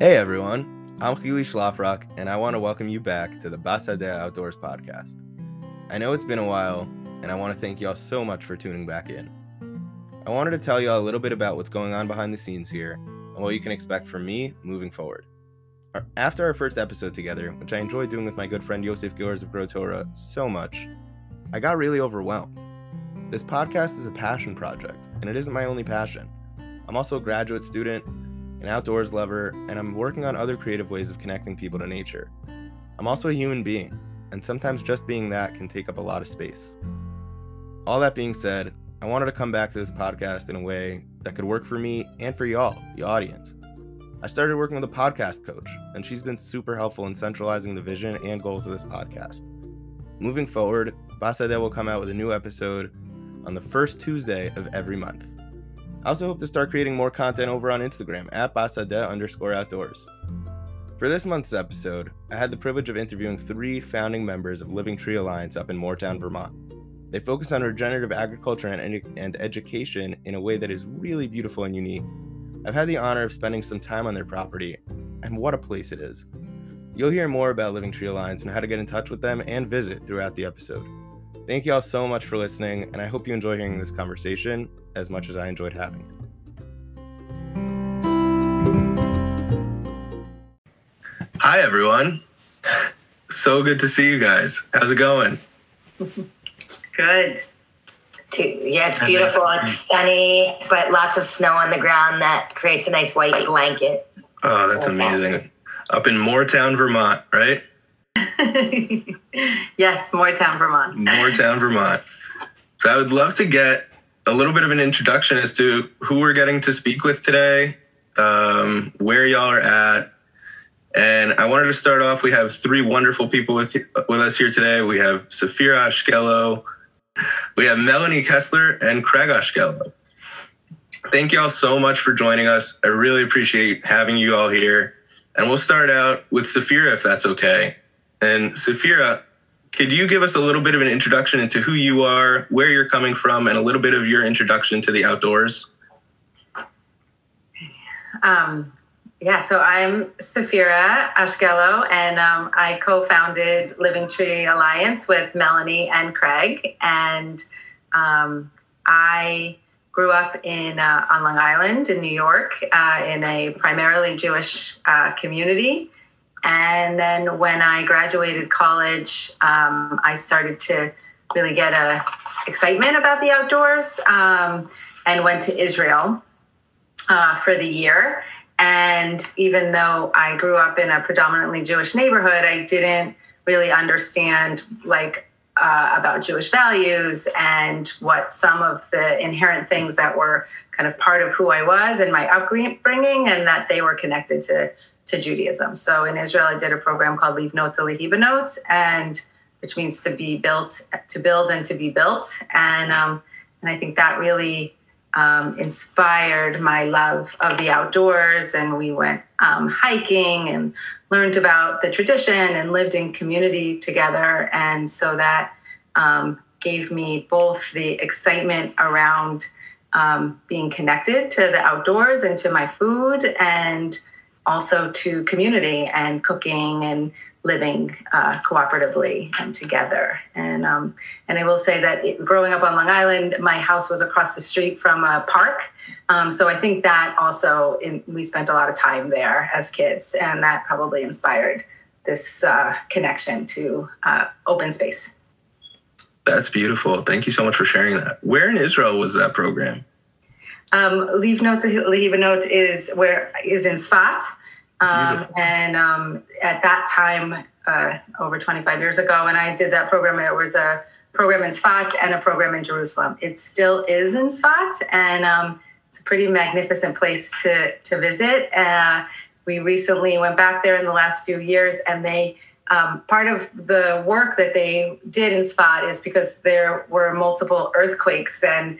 Hey everyone, I'm Keely Schlafrock, and I want to welcome you back to the Basadea Outdoors podcast. I know it's been a while, and I want to thank y'all so much for tuning back in. I wanted to tell y'all a little bit about what's going on behind the scenes here and what you can expect from me moving forward. Uh, after our first episode together, which I enjoyed doing with my good friend Yosef Gillers of Grow Torah so much, I got really overwhelmed. This podcast is a passion project, and it isn't my only passion. I'm also a graduate student an outdoors lover, and I'm working on other creative ways of connecting people to nature. I'm also a human being, and sometimes just being that can take up a lot of space. All that being said, I wanted to come back to this podcast in a way that could work for me and for y'all, the audience. I started working with a podcast coach, and she's been super helpful in centralizing the vision and goals of this podcast. Moving forward, Basadeh will come out with a new episode on the first Tuesday of every month. I also hope to start creating more content over on Instagram at Basadeh underscore outdoors. For this month's episode, I had the privilege of interviewing three founding members of Living Tree Alliance up in Moretown, Vermont. They focus on regenerative agriculture and, and education in a way that is really beautiful and unique. I've had the honor of spending some time on their property, and what a place it is. You'll hear more about Living Tree Alliance and how to get in touch with them and visit throughout the episode. Thank you all so much for listening, and I hope you enjoy hearing this conversation as much as I enjoyed having it. Hi, everyone. So good to see you guys. How's it going? Good. Yeah, it's beautiful. It's sunny, but lots of snow on the ground that creates a nice white blanket. Oh, that's amazing. Up in Moretown, Vermont, right? yes, Moretown, Vermont. Moretown, Vermont. So I would love to get a little bit of an introduction as to who we're getting to speak with today, um, where y'all are at. And I wanted to start off. We have three wonderful people with, with us here today. We have Safira Ashkello, we have Melanie Kessler, and Craig Ashkello. Thank you all so much for joining us. I really appreciate having you all here. And we'll start out with Safira, if that's okay. And Safira, could you give us a little bit of an introduction into who you are, where you're coming from, and a little bit of your introduction to the outdoors? Um, yeah, so I'm Safira Ashkello, and um, I co founded Living Tree Alliance with Melanie and Craig. And um, I grew up in uh, on Long Island in New York uh, in a primarily Jewish uh, community. And then when I graduated college, um, I started to really get a excitement about the outdoors um, and went to Israel uh, for the year. And even though I grew up in a predominantly Jewish neighborhood, I didn't really understand like uh, about Jewish values and what some of the inherent things that were kind of part of who I was and my upbringing, and that they were connected to to Judaism. So in Israel, I did a program called Livnot to Lehibanot, and which means to be built, to build and to be built. And um, and I think that really um, inspired my love of the outdoors. And we went um, hiking and learned about the tradition and lived in community together. And so that um, gave me both the excitement around um, being connected to the outdoors and to my food and also to community and cooking and living uh, cooperatively and together. And um, and I will say that it, growing up on Long Island, my house was across the street from a park. Um, so I think that also in, we spent a lot of time there as kids, and that probably inspired this uh, connection to uh, open space. That's beautiful. Thank you so much for sharing that. Where in Israel was that program? Um, Livnot to Lehibanot is where is in Sfat. Um, and um, at that time, uh, over 25 years ago, when I did that program, it was a program in Sfat and a program in Jerusalem. It still is in Sfat, and um, it's a pretty magnificent place to, to visit. Uh, we recently went back there in the last few years, and they um, part of the work that they did in Sfat is because there were multiple earthquakes and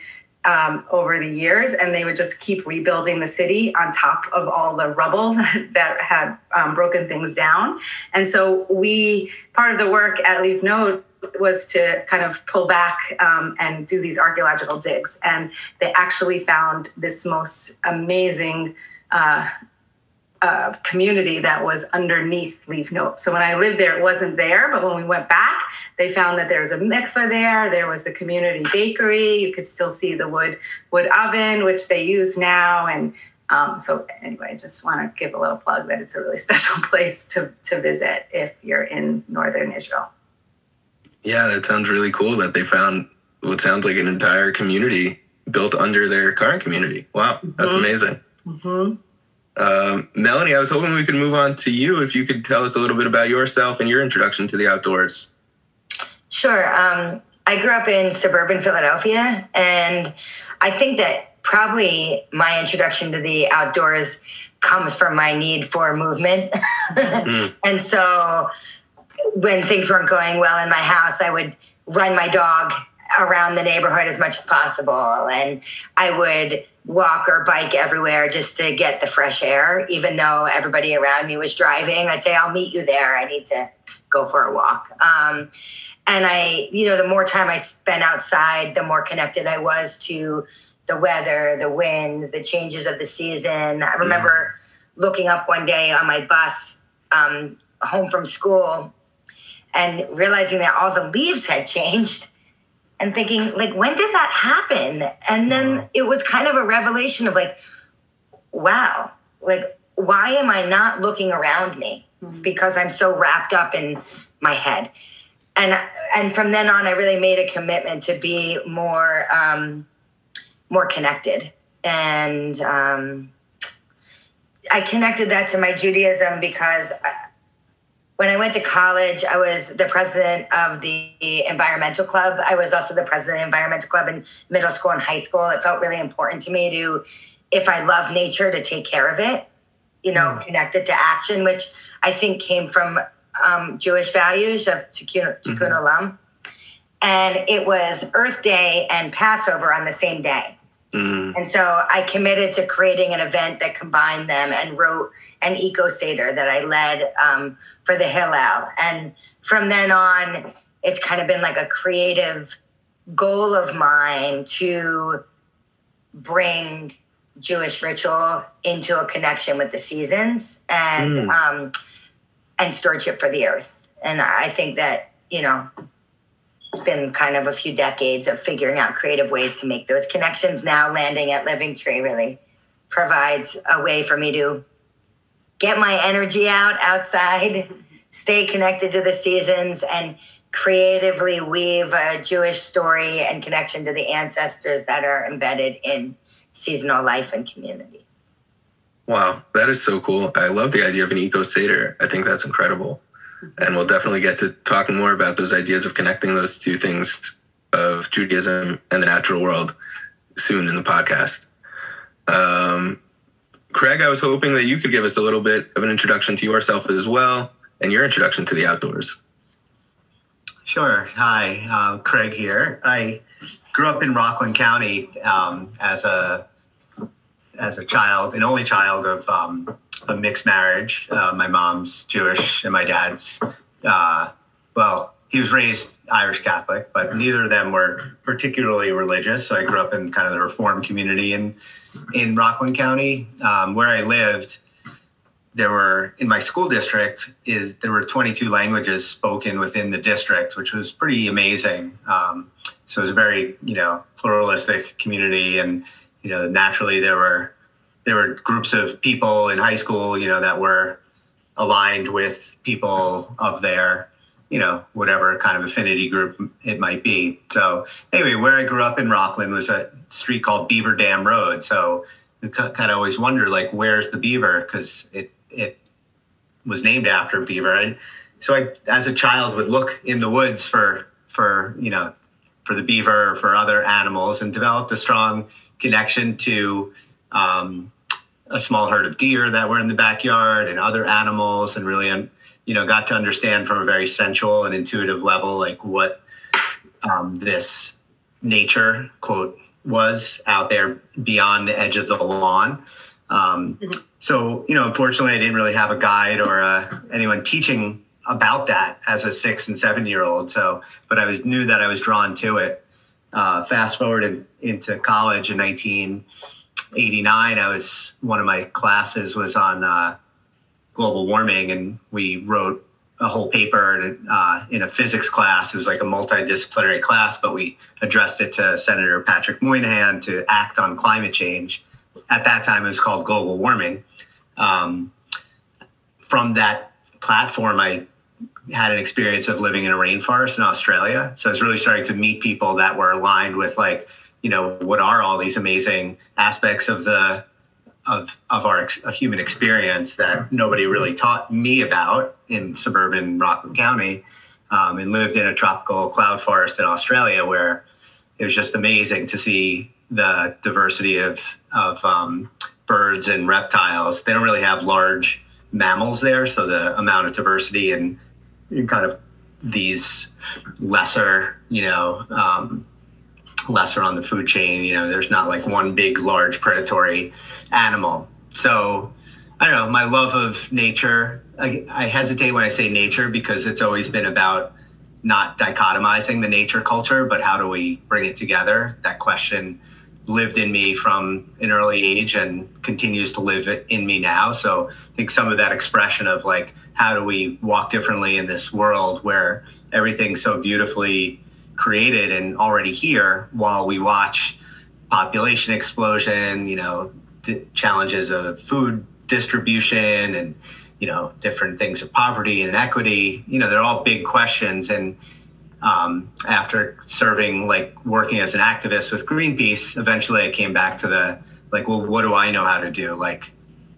um, over the years, and they would just keep rebuilding the city on top of all the rubble that, had um, broken things down. And so we, part of the work at Livnot was to kind of pull back um, and do these archaeological digs. And they actually found this most amazing uh, uh, community that was underneath Livnot. So when I lived there, it wasn't there. But when we went back, they found that there was a mikveh there. There was a community bakery. You could still see the wood wood oven, which they use now. And um, so anyway, I just want to give a little plug that it's a really special place to to visit if you're in northern Israel. Yeah, that sounds really cool that they found what sounds like an entire community built under their current community. Wow, that's mm-hmm. amazing. Mm-hmm. Um, Melanie, I was hoping we could move on to you if you could tell us a little bit about yourself and your introduction to the outdoors. Sure. Um, I grew up in suburban Philadelphia, and I think that probably my introduction to the outdoors comes from my need for movement. mm. And so when things weren't going well in my house, I would run my dog around the neighborhood as much as possible. And I would walk or bike everywhere just to get the fresh air, even though everybody around me was driving. I'd say, I'll meet you there. I need to go for a walk. Um, and I, you know, the more time I spent outside, the more connected I was to the weather, the wind, the changes of the season. I remember looking up one day on my bus um, home from school and realizing that all the leaves had changed and thinking like when did that happen? And then it was kind of a revelation of like wow like why am i not looking around me? Mm-hmm. because i'm so wrapped up in my head and and from then on i really made a commitment to be more um more connected and um i connected that to my judaism because when I went to college, I was the president of the environmental club. I was also the president of the environmental club in middle school and high school. It felt really important to me to, if I love nature, to take care of it, you know, mm. connected to action, which I think came from um, Jewish values of tikkun, tikkun mm-hmm. olam. And it was Earth Day and Passover on the same day. Mm. And so I committed to creating an event that combined them and wrote an eco seder that I led um, for the Hillel. And from then on, it's kind of been like a creative goal of mine to bring Jewish ritual into a connection with the seasons and mm. um, and stewardship for the earth. And I think that you know it's been kind of a few decades of figuring out creative ways to make those connections. Now, landing at Living Tree really provides a way for me to get my energy out outside, stay connected to the seasons, and creatively weave a Jewish story and connection to the ancestors that are embedded in seasonal life and community. Wow, that is so cool. I love the idea of an eco Seder. I think that's incredible and we'll definitely get to talking more about those ideas of connecting those two things of Judaism and the natural world soon in the podcast. Um, Craig, I was hoping that you could give us a little bit of an introduction to yourself as well and your introduction to the outdoors. Sure. Hi, uh, Craig here. I grew up in Rockland County um, as a as a child, an only child of um, a mixed marriage. Uh, my mom's Jewish and my dad's, uh, well, he was raised Irish Catholic, but neither of them were particularly religious. So I grew up in kind of the Reformed community in in Rockland County, um, where I lived. There were in my school district is there were 22 languages spoken within the district, which was pretty amazing. Um, so it was a very you know pluralistic community, and you know naturally there were there were groups of people in high school, you know, that were aligned with people of their, you know, whatever kind of affinity group it might be. So anyway, where I grew up in Rockland was a street called Beaver Dam Road. So you kind of always wonder, like, where's the beaver? Because it it was named after beaver. And so I, as a child, would look in the woods for for you know for the beaver or for other animals, and developed a strong connection to um, a small herd of deer that were in the backyard and other animals and really um, you know got to understand from a very sensual and intuitive level like what um, this nature quote was out there beyond the edge of the lawn. Um, mm-hmm. so you know unfortunately i didn't really have a guide or uh, anyone teaching about that as a six and seven year old. So but i was knew that i was drawn to it uh, fast forward in, into college in 1989, I was one of my classes was on uh, global warming, and we wrote a whole paper uh, in a physics class. It was like a multidisciplinary class, but we addressed it to Senator Patrick Moynihan to act on climate change. At that time, it was called global warming. Um, from that platform, I had an experience of living in a rainforest in Australia. So I was really starting to meet people that were aligned with like, you know, what are all these amazing aspects of the of of our ex- human experience that nobody really taught me about in suburban Rockland County, um, and lived in a tropical cloud forest in Australia where it was just amazing to see the diversity of of um, birds and reptiles. They don't really have large mammals there, so the amount of diversity and, kind of these lesser, you know, um, lesser on the food chain. You know, there's not like one big, large predatory animal. So I don't know. My love of nature. I, I hesitate when I say nature because it's always been about not dichotomizing the nature culture, but how do we bring it together? That question lived in me from an early age and continues to live in me now. So I think some of that expression of like, how do we walk differently in this world where everything's so beautifully created and already here while we watch population explosion, you know, challenges of food distribution and, you know, different things of poverty and equity, you know, they're all big questions. And um, after serving, like working as an activist with Greenpeace, eventually I came back to the like, well, what do I know how to do? Like,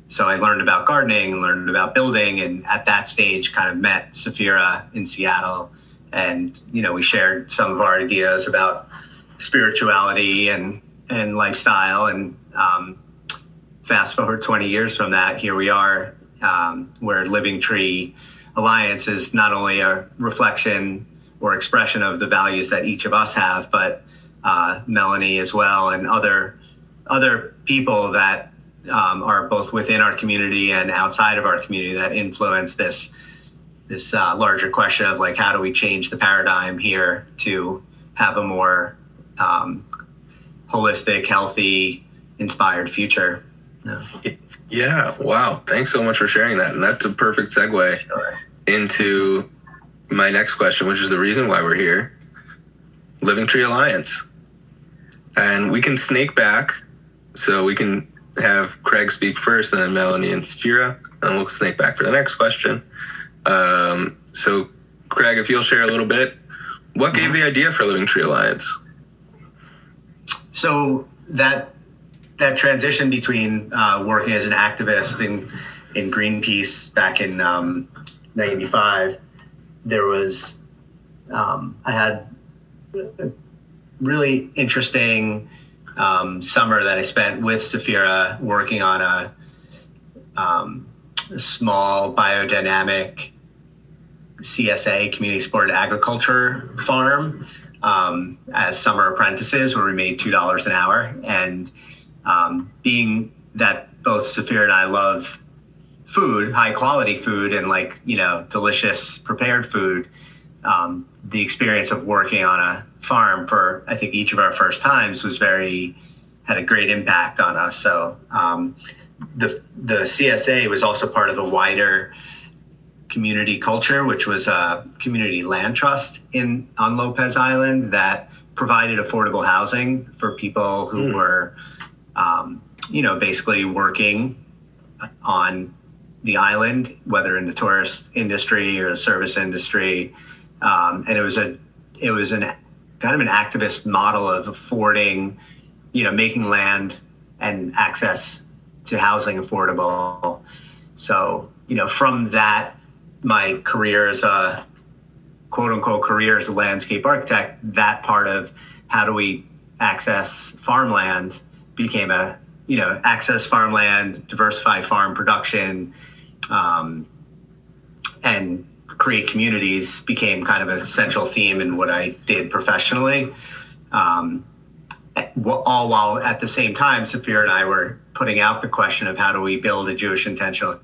so I learned about gardening, learned about building, and at that stage, kind of met Safira in Seattle, and you know, we shared some of our ideas about spirituality and and lifestyle, and um, fast forward 20 years from that, here we are, um, where Living Tree Alliance is not only a reflection or expression of the values that each of us have, but uh, Melanie as well, and other other people that um, are both within our community and outside of our community that influence this this uh, larger question of like how do we change the paradigm here to have a more um, holistic, healthy, inspired future. Yeah. yeah. Wow. Thanks so much for sharing that, and that's a perfect segue sure. into my next question, which is the reason why we're here Living Tree Alliance. And we can snake back. So we can have Craig speak first and then Melanie and Safira. And we'll snake back for the next question. Um, so, Craig, if you'll share a little bit, what gave the idea for Living Tree Alliance? So, that that transition between uh, working as an activist in in Greenpeace back in um, '95 there was um, I had a really interesting um, summer that I spent with Safira working on a, um, a small biodynamic CSA community supported agriculture farm um, as summer apprentices where we made two dollars an hour. And um, being that both Safira and I love food, high quality food, and like you know delicious prepared food. Um, the experience of working on a farm for I think each of our first times was very had a great impact on us. So um, the the CSA was also part of the wider community culture, which was a community land trust in on Lopez Island that provided affordable housing for people who mm. were, um, you know, basically working on the island, whether in the tourist industry or the service industry. Um, and it was a it was an kind of an activist model of affording, you know, making land and access to housing affordable. So, you know, from that, my career as a quote unquote career as a landscape architect, that part of how do we access farmland became a you know access farmland, diversify farm production, um, and create communities became kind of a central theme in what I did professionally. Um, all while at the same time, Safira and I were putting out the question of how do we build a Jewish intentional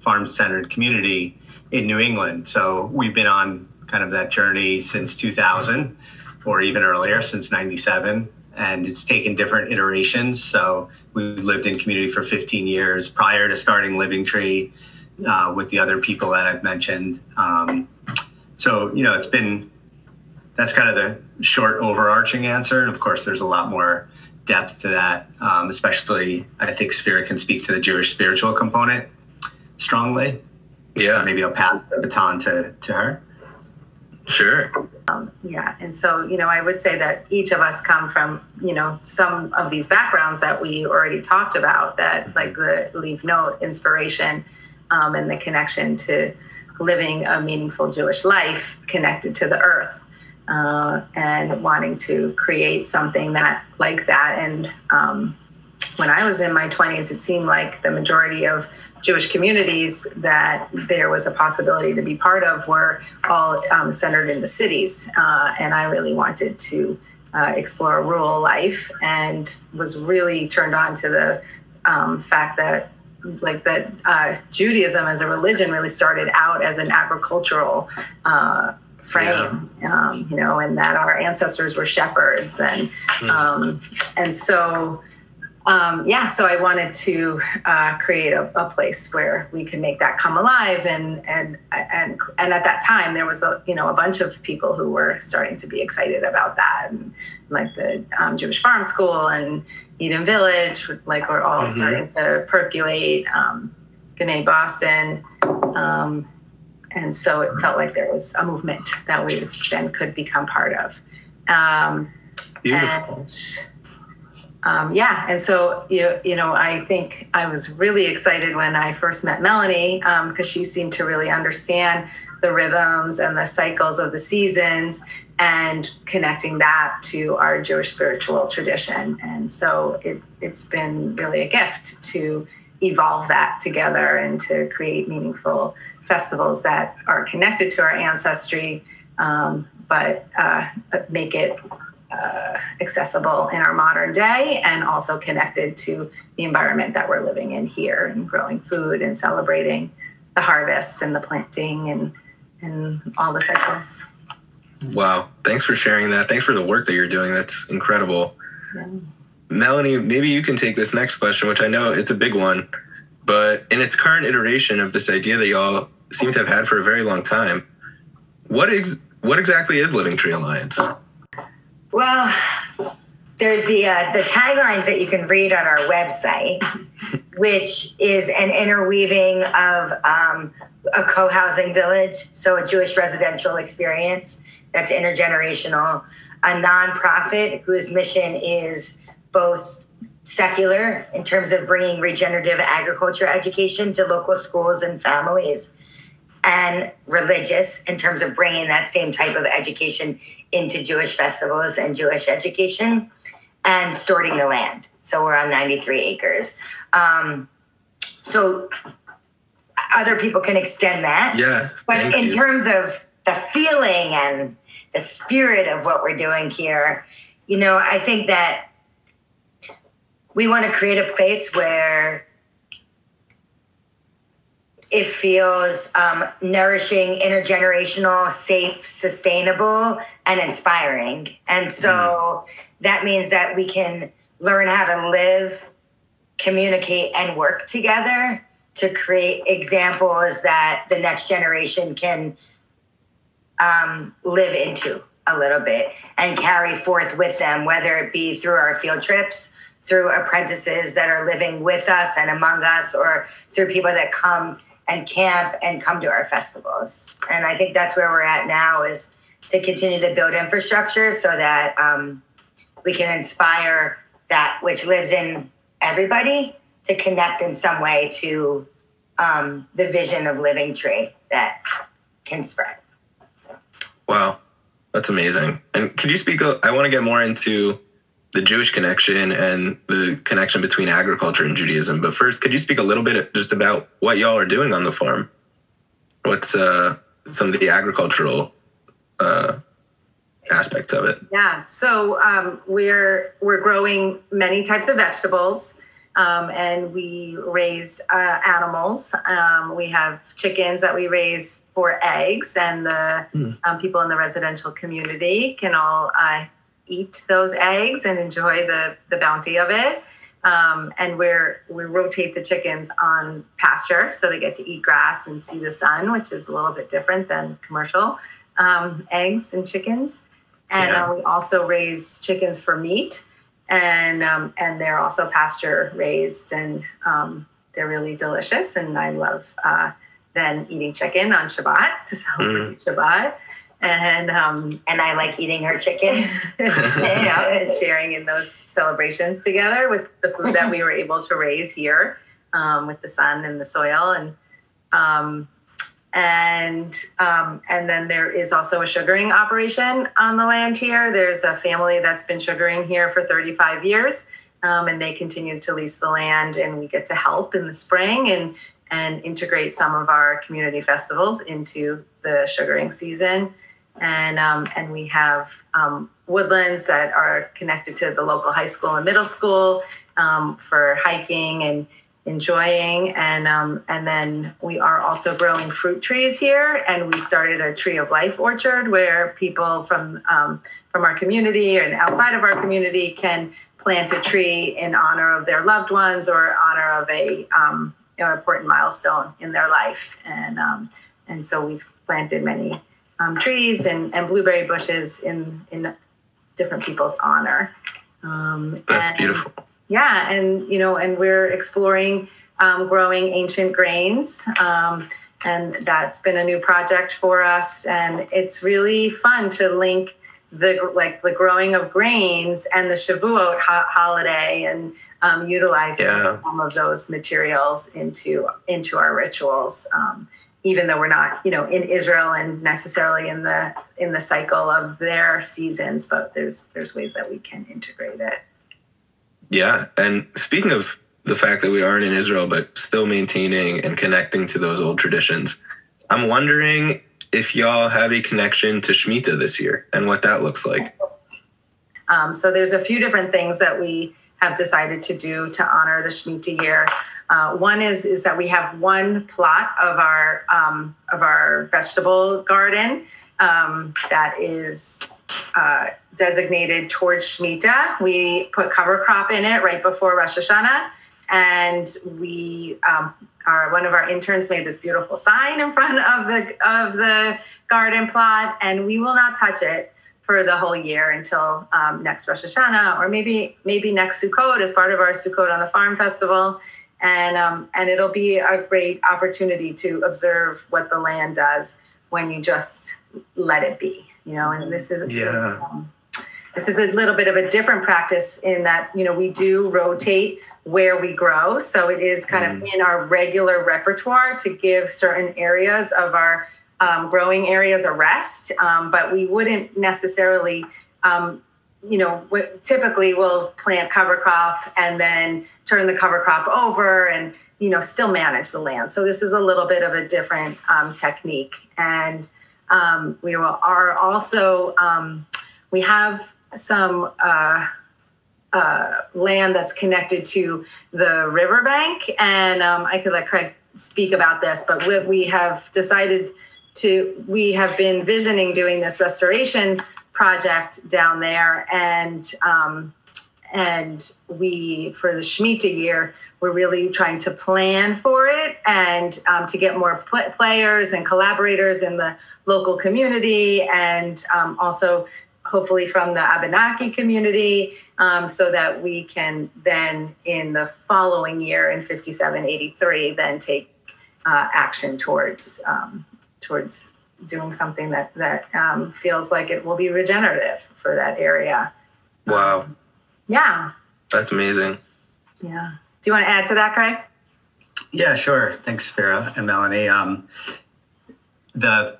farm centered community in New England. So we've been on kind of that journey since 2000 or even earlier, since 97. And it's taken different iterations. So we lived in community for 15 years prior to starting Living Tree uh, with the other people that I've mentioned. Um, so, you know, it's been that's kind of the short overarching answer. And of course, there's a lot more depth to that, um, especially I think Spirit can speak to the Jewish spiritual component strongly. Yeah. Maybe I'll pass the baton to, to her. Sure. Um, yeah, and so you know, I would say that each of us come from you know some of these backgrounds that we already talked about. That like the Livnot inspiration um, and the connection to living a meaningful Jewish life connected to the earth, uh, and wanting to create something that like that. And um, when I was in my twenties, it seemed like the majority of Jewish communities that there was a possibility to be part of were all um, centered in the cities. Uh, and I really wanted to uh, explore rural life and was really turned on to the um, fact that like that uh, Judaism as a religion really started out as an agricultural uh, frame, yeah. um, you know, and that our ancestors were shepherds and um, and so um, yeah, so I wanted to uh, create a, a, place where we could make that come alive, and and and and at that time there was a you know a bunch of people who were starting to be excited about that, and like the um, Jewish Farm School and Eden Village, like we're all mm-hmm. starting to percolate. Um, Boston, um, and so it felt like there was a movement that we then could become part of. Um, Beautiful. And, um, yeah, and so you you know I think I was really excited when I first met Melanie because um, she seemed to really understand the rhythms and the cycles of the seasons and connecting that to our Jewish spiritual tradition. And so it, it's been really a gift to evolve that together and to create meaningful festivals that are connected to our ancestry, um, but uh, make it uh, accessible in our modern day and also connected to the environment that we're living in here and growing food and celebrating the harvests and the planting and and all the cycles. Wow. Thanks for sharing that. Thanks for the work that you're doing. That's incredible. Yeah. Melanie, maybe you can take this next question, which I know it's a big one, but in its current iteration of this idea that y'all seem to have had for a very long time, what ex- what exactly is Living Tree Alliance? Well, there's the uh, the taglines that you can read on our website, which is an interweaving of um, a co-housing village, so a Jewish residential experience that's intergenerational, a nonprofit whose mission is both secular in terms of bringing regenerative agriculture education to local schools and families and religious in terms of bringing that same type of education into Jewish festivals and Jewish education and storing the land. So we're on 93 acres. Um, so other people can extend that. Yeah. But in you. terms of the feeling and the spirit of what we're doing here, you know, I think that we want to create a place where it feels um, nourishing, intergenerational, safe, sustainable, and inspiring. And so mm. that means that we can learn how to live, communicate, and work together to create examples that the next generation can um, live into a little bit and carry forth with them, whether it be through our field trips, through apprentices that are living with us and among us, or through people that come and camp and come to our festivals. And I think that's where we're at now is to continue to build infrastructure so that um, we can inspire that which lives in everybody to connect in some way to um, the vision of Living Tree that can spread. So. Wow, that's amazing. And could you speak? I want to get more into the Jewish connection and the connection between agriculture and Judaism. But first, could you speak a little bit just about what y'all are doing on the farm? What's uh, some of the agricultural uh, aspects of it? Yeah, so um, we're we're growing many types of vegetables. Um, and we raise uh, animals. Um, we have chickens that we raise for eggs, and the mm. um, people in the residential community can all uh, eat those eggs and enjoy the, the bounty of it. Um, and we're we rotate the chickens on pasture, so they get to eat grass and see the sun, which is a little bit different than commercial um, eggs and chickens. And Yeah. uh, we also raise chickens for meat, and um, and they're also pasture raised, and um, they're really delicious. And I love uh, then eating chicken on Shabbat to celebrate Shabbat, and um, And I like eating her chicken. you know, and sharing in those celebrations together with the food that we were able to raise here um, with the sun and the soil and um, and um, and then there is also a sugaring operation on the land here. There's a family that's been sugaring here for 35 years, um, and they continue to lease the land, and we get to help in the spring and and integrate some of our community festivals into the sugaring season and um, and we have um, woodlands that are connected to the local high school and middle school um, for hiking and enjoying. And um, and then we are also growing fruit trees here. And we started a tree of life orchard where people from um, from our community and outside of our community can plant a tree in honor of their loved ones or honor of a um, you know, important milestone in their life. And um, and so we've planted many um, trees and, and blueberry bushes in in different people's honor. Um, That's and- beautiful. Yeah, and you know, and we're exploring um, growing ancient grains, um, and that's been a new project for us. And it's really fun to link the like the growing of grains and the Shavuot ho- holiday, and um, utilizing Yeah. some of those materials into into our rituals. Um, even though we're not, you know, in Israel and necessarily in the in the cycle of their seasons, but there's there's ways that we can integrate it. Yeah. And speaking of the fact that we aren't in Israel, but still maintaining and connecting to those old traditions, I'm wondering if y'all have a connection to Shemitah this year and what that looks like. Um, so there's a few different things that we have decided to do to honor the Shemitah year. Uh, one is is that we have one plot of our um, of our vegetable garden um, that is uh, designated towards Shemitah. We put cover crop in it right before Rosh Hashanah, and we um, our one of our interns made this beautiful sign in front of the of the garden plot, and we will not touch it for the whole year until um, next Rosh Hashanah, or maybe maybe next Sukkot as part of our Sukkot on the Farm Festival, and um, and it'll be a great opportunity to observe what the land does when you just let it be, you know. And this is Yeah. um, this is a little bit of a different practice in that you know we do rotate where we grow, so it is kind of in our regular repertoire to give certain areas of our um, growing areas a rest, um, but we wouldn't necessarily, um, you know, typically we'll plant cover crop and then turn the cover crop over and, you know, still manage the land. So this is a little bit of a different um, technique. And um, we are also, um, we have some uh, uh, land that's connected to the riverbank. And um, I could let Craig speak about this, but we, we have decided to we have been visioning doing this restoration project down there. And um, and we for the Shemitah year we're really trying to plan for it and um, to get more pl- players and collaborators in the local community and um, also hopefully from the Abenaki community um, so that we can then in the following year in 5783 then take uh, action towards um, towards doing something that that um, feels like it will be regenerative for that area. Wow. Yeah, That's amazing. yeah. Do you want to add to that, Craig? Yeah, sure. Thanks, Farah and Melanie. Um, the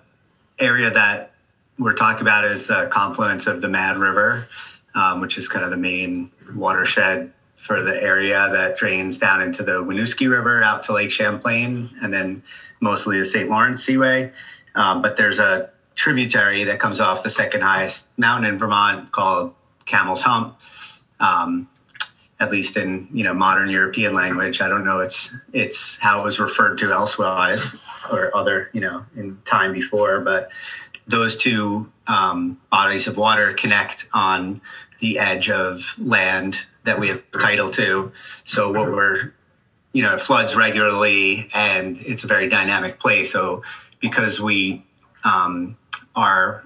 area that we're talking about is the confluence of the Mad River, um, which is kind of the main watershed for the area that drains down into the Winooski River out to Lake Champlain, and then mostly the St. Lawrence Seaway. Um, but there's a tributary that comes off the second highest mountain in Vermont called Camel's Hump. Um, at least in you know modern European language. I don't know it's it's how it was referred to elsewise or other you know in time before, but those two um, bodies of water connect on the edge of land that we have title to. So what we're, you know, it floods regularly and it's a very dynamic place. So because we um, are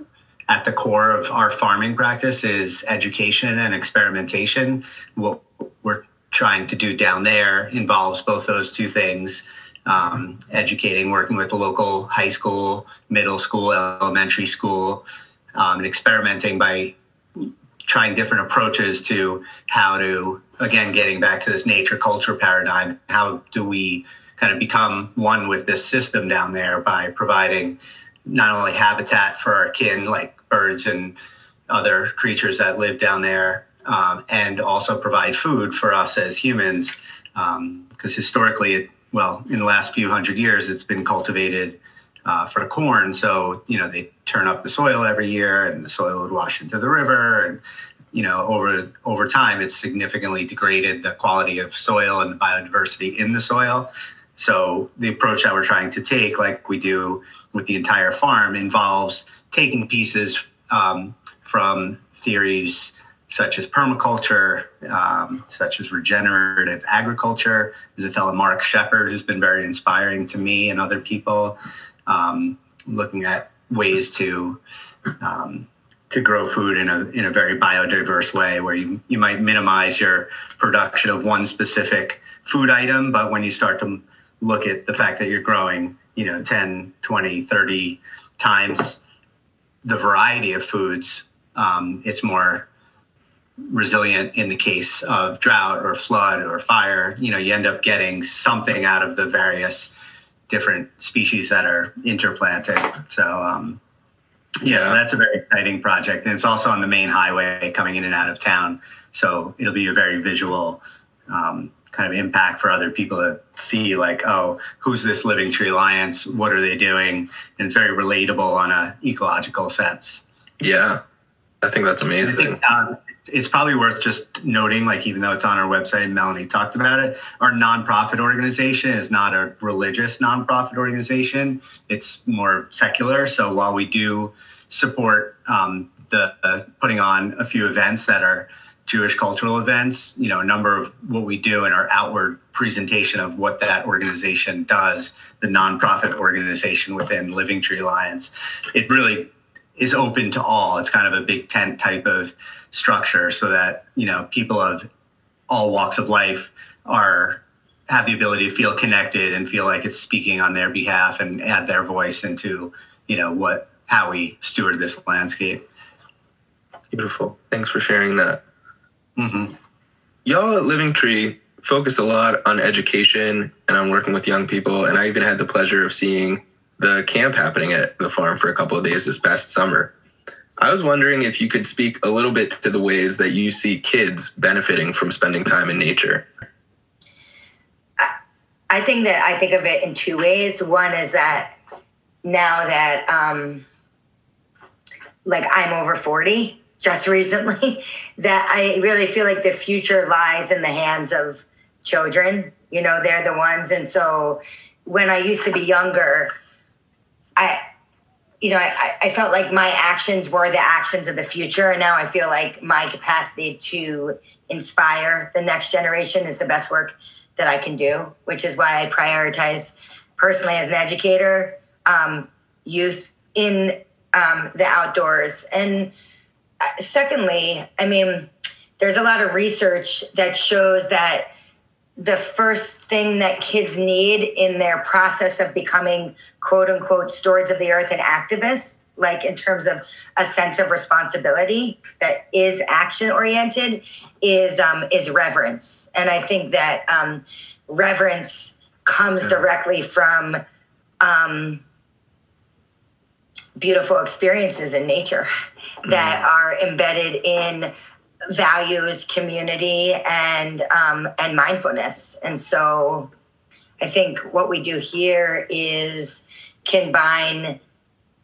at the core of our farming practice is education and experimentation. What we're trying to do down there involves both those two things um, educating, working with the local high school, middle school, elementary school, um, and experimenting by trying different approaches to how to, again, getting back to this nature culture paradigm, how do we kind of become one with this system down there by providing not only habitat for our kin, like birds and other creatures that live down there, um, and also provide food for us as humans. Because um, historically, it, well, in the last few hundred years, it's been cultivated uh, for corn. So, you know, they turn up the soil every year and the soil would wash into the river. And, you know, over, over time, it's significantly degraded the quality of soil and the biodiversity in the soil. So the approach that we're trying to take, like we do with the entire farm, involves taking pieces um, from theories such as permaculture, um, such as regenerative agriculture. There's a fellow, Mark Shepard, who's been very inspiring to me and other people, um, looking at ways to um, to grow food in a in a very biodiverse way, where you you might minimize your production of one specific food item, but when you start to look at the fact that you're growing, you know, 10, 20, 30 times the variety of foods, um, it's more resilient in the case of drought or flood or fire. You know, you end up getting something out of the various different species that are interplanted. So, um, yeah, so that's a very exciting project. And it's also on the main highway coming in and out of town. So it'll be a very visual um, kind of impact for other people to see like oh who's this living tree alliance what are they doing? And it's very relatable on a ecological sense. Yeah. I think that's amazing think, um, it's probably worth just noting like even though it's on our website melanie talked about it our nonprofit organization is not a religious nonprofit organization. It's more secular. So while we do support um, the uh, putting on a few events that are Jewish cultural events, you know, a number of what we do in our outward presentation of what that organization does, the nonprofit organization within Living Tree Alliance, it really is open to all. It's kind of a big tent type of structure so that, you know, people of all walks of life are have the ability to feel connected and feel like it's speaking on their behalf and add their voice into, you know, what how we steward this landscape. Beautiful. Thanks for sharing that. Mm-hmm. Y'all at Living Tree focus a lot on education and on working with young people. And I even had the pleasure of seeing the camp happening at the farm for a couple of days this past summer. I was wondering if you could speak a little bit to the ways that you see kids benefiting from spending time in nature. I think that I think of it in two ways. One is that now that, um, like, I'm over 40, just recently that I really feel like the future lies in the hands of children. You know, they're the ones. And so when I used to be younger, I, you know, I, I felt like my actions were the actions of the future. And now I feel like my capacity to inspire the next generation is the best work that I can do, which is why I prioritize personally as an educator, um, youth in um, the outdoors. And secondly, I mean, there's a lot of research that shows that the first thing that kids need in their process of becoming quote unquote stewards of the earth and activists like in terms of a sense of responsibility that is action oriented is um, is reverence. And i think that um, reverence comes directly from um, beautiful experiences in nature that mm. are embedded in values, community, and um, and mindfulness. And so, I think what we do here is combine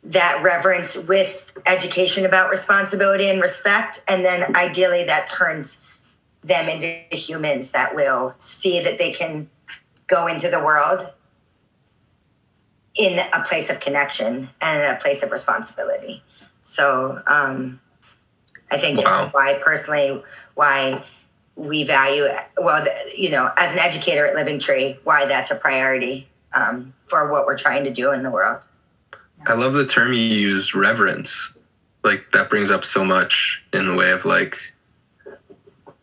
that reverence with education about responsibility and respect, and then ideally that turns them into humans that will see that they can go into the world in a place of connection and in a place of responsibility. So, um, I think Wow. that's why personally why we value well, the, you know, as an educator at Living Tree, why that's a priority um, for what we're trying to do in the world. I love the term you use, reverence. Like that brings up so much in the way of like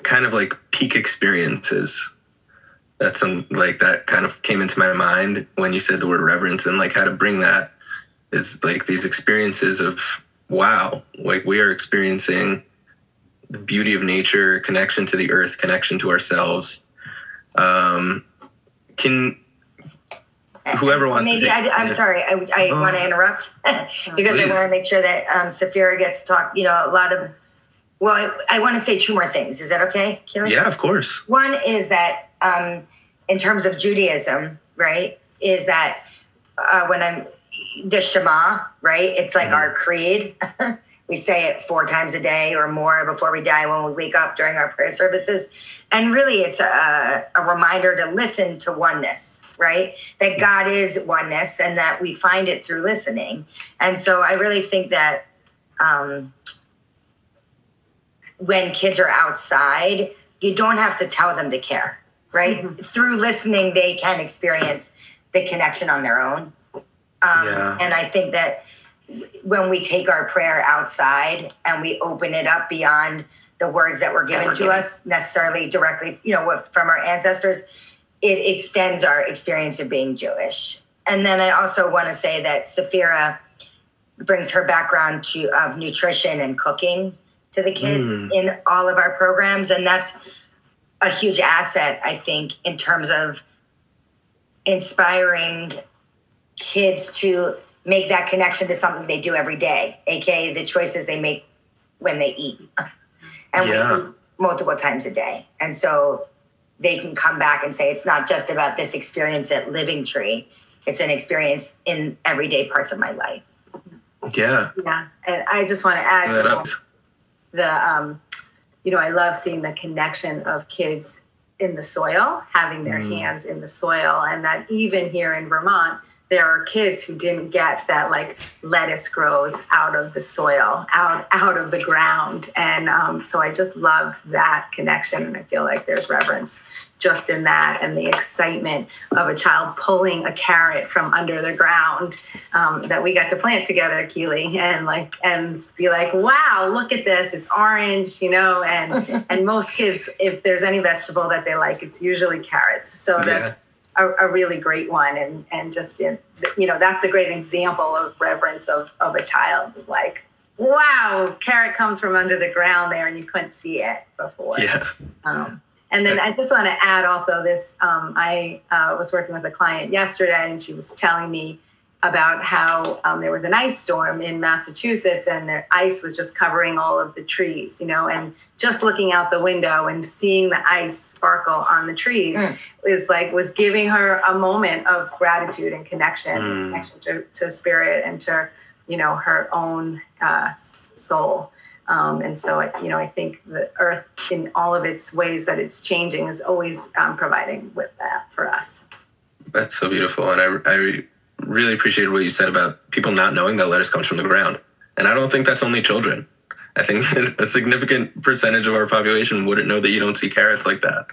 kind of like peak experiences. That's some like that kind of came into my mind when you said the word reverence and like how to bring that is like these experiences of wow, like we are experiencing the beauty of nature, connection to the earth, connection to ourselves. Um, can Whoever wants to Maybe take- I, I'm sorry. I, I Oh. want to interrupt because I want to make sure that um, Safira gets to talk. You know, a lot of. Well, I, I want to say two more things. Is that okay, Keely? yeah, of course. One is that um, in terms of Judaism, right, is that uh, when I'm the Shema, right, it's like our creed. we say it four times a day or more before we die when we wake up during our prayer services. And really, it's a, a reminder to listen to oneness, right? That God is oneness and that we find it through listening. And so I really think that. Um, when kids are outside, you don't have to tell them to care, right? Through listening, they can experience the connection on their own. Um, Yeah. And I think that when we take our prayer outside and we open it up beyond the words that were given to us, necessarily directly, you know, from our ancestors, it extends our experience of being Jewish. And then I also want to say that Safira brings her background to of nutrition and cooking to the kids Mm. in all of our programs and that's a huge asset i think in terms of inspiring kids to make that connection to something they do every day aka the choices they make when they eat. And Yeah. we eat multiple times a day. And so they can come back and say it's not just about this experience at living tree. It's an experience in everyday parts of my life. Yeah. Yeah, and I just want to add to the, um, you know, I love seeing the connection of kids in the soil, having their Mm. hands in the soil, and that even here in Vermont, there are kids who didn't get that like lettuce grows out of the soil, out out of the ground, and um, so I just love that connection, and I feel like there's reverence just in that and the excitement of a child pulling a carrot from under the ground um, that we got to plant together, Keely, and like and be like, wow, look at this, it's orange, you know, and and most kids, if there's any vegetable that they like, it's usually carrots. So Yeah. that's a, a really great one, and and just you know, that's a great example of reverence of of a child, like. Wow, carrot comes from under the ground there, and you couldn't see it before. Yeah. Um, and then I just want to add also this um, I uh, was working with a client yesterday, and she was telling me about how um, there was an ice storm in Massachusetts, and the ice was just covering all of the trees, you know, and just looking out the window and seeing the ice sparkle on the trees Mm. is like was giving her a moment of gratitude and connection, Mm. connection to, to spirit and to you know her own uh, soul. Um, and so, I, you know, I think the earth, in all of its ways that it's changing, is always um, providing with that for us. That's so beautiful, and I I really appreciated what you said about people not knowing that lettuce comes from the ground. And I don't think that's only children. I think a significant percentage of our population wouldn't know that you don't see carrots like that.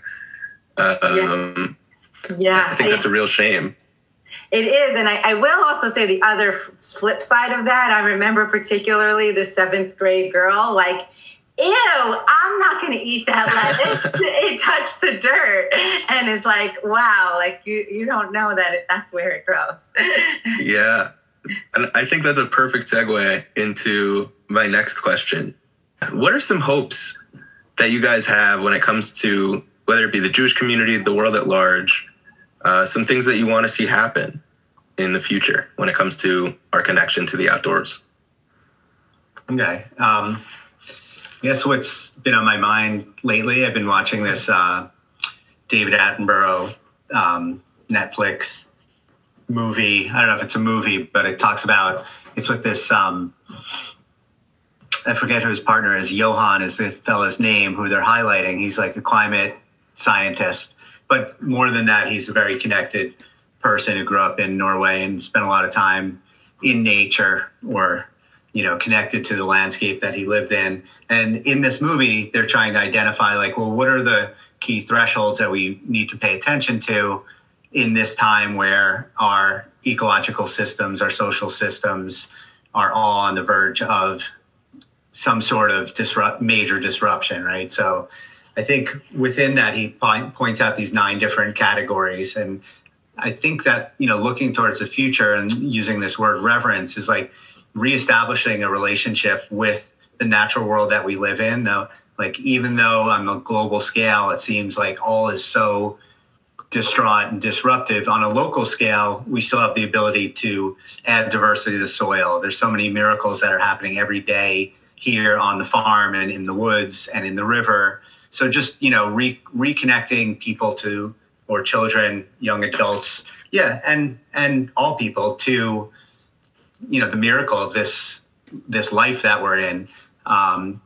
Um, Yeah, I think that's a real shame. It is, and I, I will also say the other flip side of that. I remember particularly the seventh grade girl, like, "Ew, I'm not going to eat that lettuce. it touched the dirt," and it's like, "Wow, like you you don't know that it, that's where it grows." Yeah. And I think that's a perfect segue into my next question. What are some hopes that you guys have when it comes to whether it be the Jewish community, the world at large, uh, some things that you want to see happen in the future when it comes to our connection to the outdoors? Okay. Um, I guess what's been on my mind lately, I've been watching this uh, David Attenborough um, Netflix movie. I don't know if it's a movie, but it talks about it's with this. Um, I forget who his partner is. Johan is the fella's name who they're highlighting. He's like a climate scientist, but more than that, he's very connected person who grew up in Norway and spent a lot of time in nature or you know, connected to the landscape that he lived in. And in this movie, they're trying to identify like, well, what are the key thresholds that we need to pay attention to in this time where our ecological systems, our social systems are all on the verge of some sort of disrupt major disruption, right? So I think within that he points out these nine different categories and I think that, you know, looking towards the future and using this word reverence is like reestablishing a relationship with the natural world that we live in. Though, like even though on a global scale, it seems like all is so distraught and disruptive. On a local scale, we still have the ability to add diversity to the soil. There's so many miracles that are happening every day here on the farm and in the woods and in the river. So just you know, re- reconnecting people to or children, young adults, yeah, and and all people to you know the miracle of this this life that we're in um,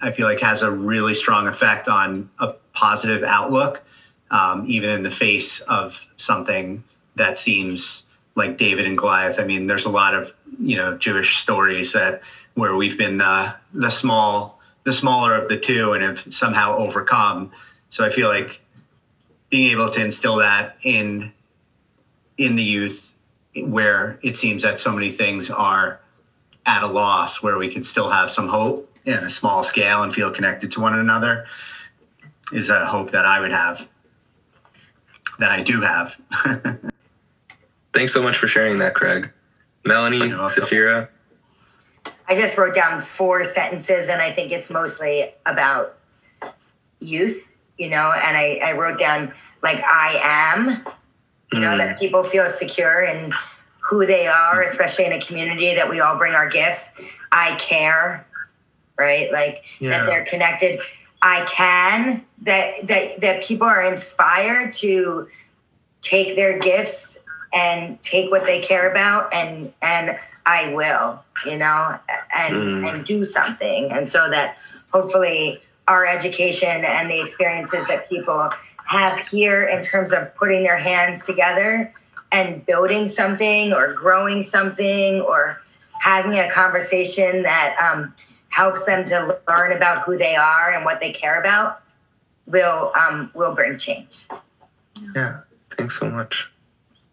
i feel like has a really strong effect on a positive outlook um, even in the face of something that seems like david and goliath. I mean there's a lot of you know jewish stories that where we've been the the small the smaller of the two and have somehow overcome. So i feel like being able to instill that in in the youth where it seems that so many things are at a loss, where we can still have some hope in a small scale and feel connected to one another, is a hope that I would have, that I do have. Thanks so much for sharing that, Craig. Melanie, Safira. I just wrote down four sentences, and I think it's mostly about youth, you know, and I, I wrote down, like, I am you know, mm. that people feel secure in who they are, especially in a community that we all bring our gifts. I care, right? Like yeah. that they're connected. I can that that that people are inspired to take their gifts and take what they care about and and I will, you know, and mm. and do something. And so that hopefully our education and the experiences that people have here in terms of putting their hands together and building something or growing something or having a conversation that um, helps them to learn about who they are and what they care about will um, will bring change. Yeah, thanks so much.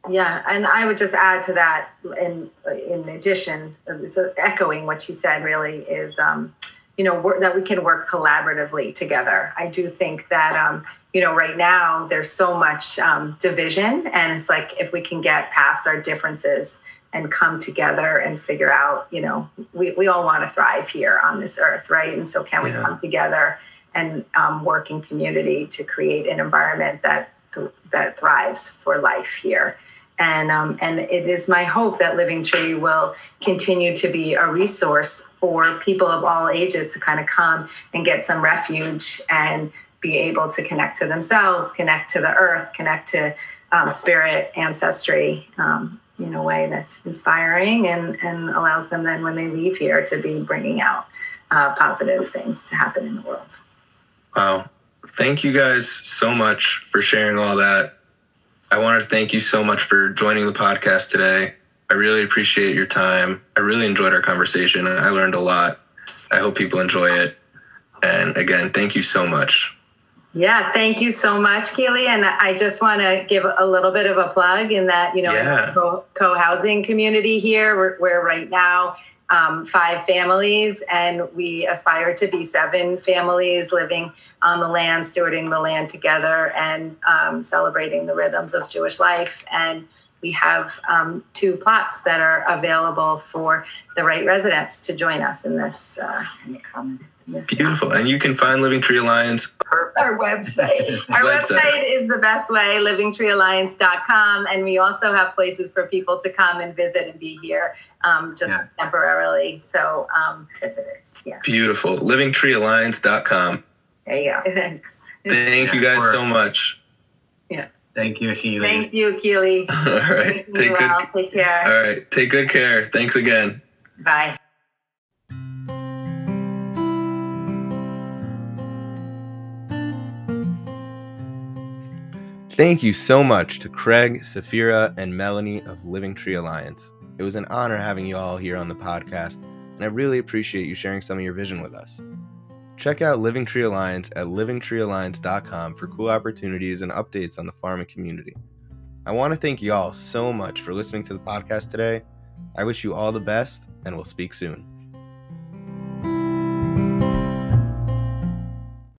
Yeah, and I would just add to that. In in addition, so echoing what she said, really is um, you know that we can work collaboratively together. I do think that um, you know, right now there's so much um, division, and it's like if we can get past our differences and come together and figure out, you know, we, we all want to thrive here on this earth, right? And so, can we yeah. come together and um, work in community to create an environment that that thrives for life here? And um, and it is my hope that Living Tree will continue to be a resource for people of all ages to kind of come and get some refuge and be able to connect to themselves, connect to the earth, connect to um, spirit, ancestry um, in a way that's inspiring and, and allows them then when they leave here to be bringing out uh, positive things to happen in the world. Wow. Thank you guys so much for sharing all that. I wanted to thank you so much for joining the podcast today. I really appreciate your time. I really enjoyed our conversation and I learned a lot. I hope people enjoy it. And again, thank you so much. Yeah, thank you so much, Keely. And I just want to give a little bit of a plug in that, you know, yeah. co housing community here, we're, we're right now um, five families, and we aspire to be seven families living on the land, stewarding the land together, and um, celebrating the rhythms of Jewish life. And we have um, two plots that are available for the right residents to join us in this. Uh, Beautiful. And you can find Living Tree Alliance. Our website. Our website. website is the best way, livingtreealliance.com. And we also have places for people to come and visit and be here um, just yeah. temporarily. So um, visitors. Yeah. Beautiful. Livingtreealliance.com. There you go. Thanks. Thank you guys so much. Yeah. Thank you, Keely. Thank you, Keely. All right. Take good, well. Take care. All right. Take good care. Thanks again. Bye. Thank you so much to Craig, Safira, and Melanie of Living Tree Alliance. It was an honor having you all here on the podcast. and I really appreciate you sharing some of your vision with us. Check out Living Tree Alliance at livingtreealliance.com for cool opportunities and updates on the farming community. I want to thank y'all so much for listening to the podcast today. I wish you all the best, and we'll speak soon.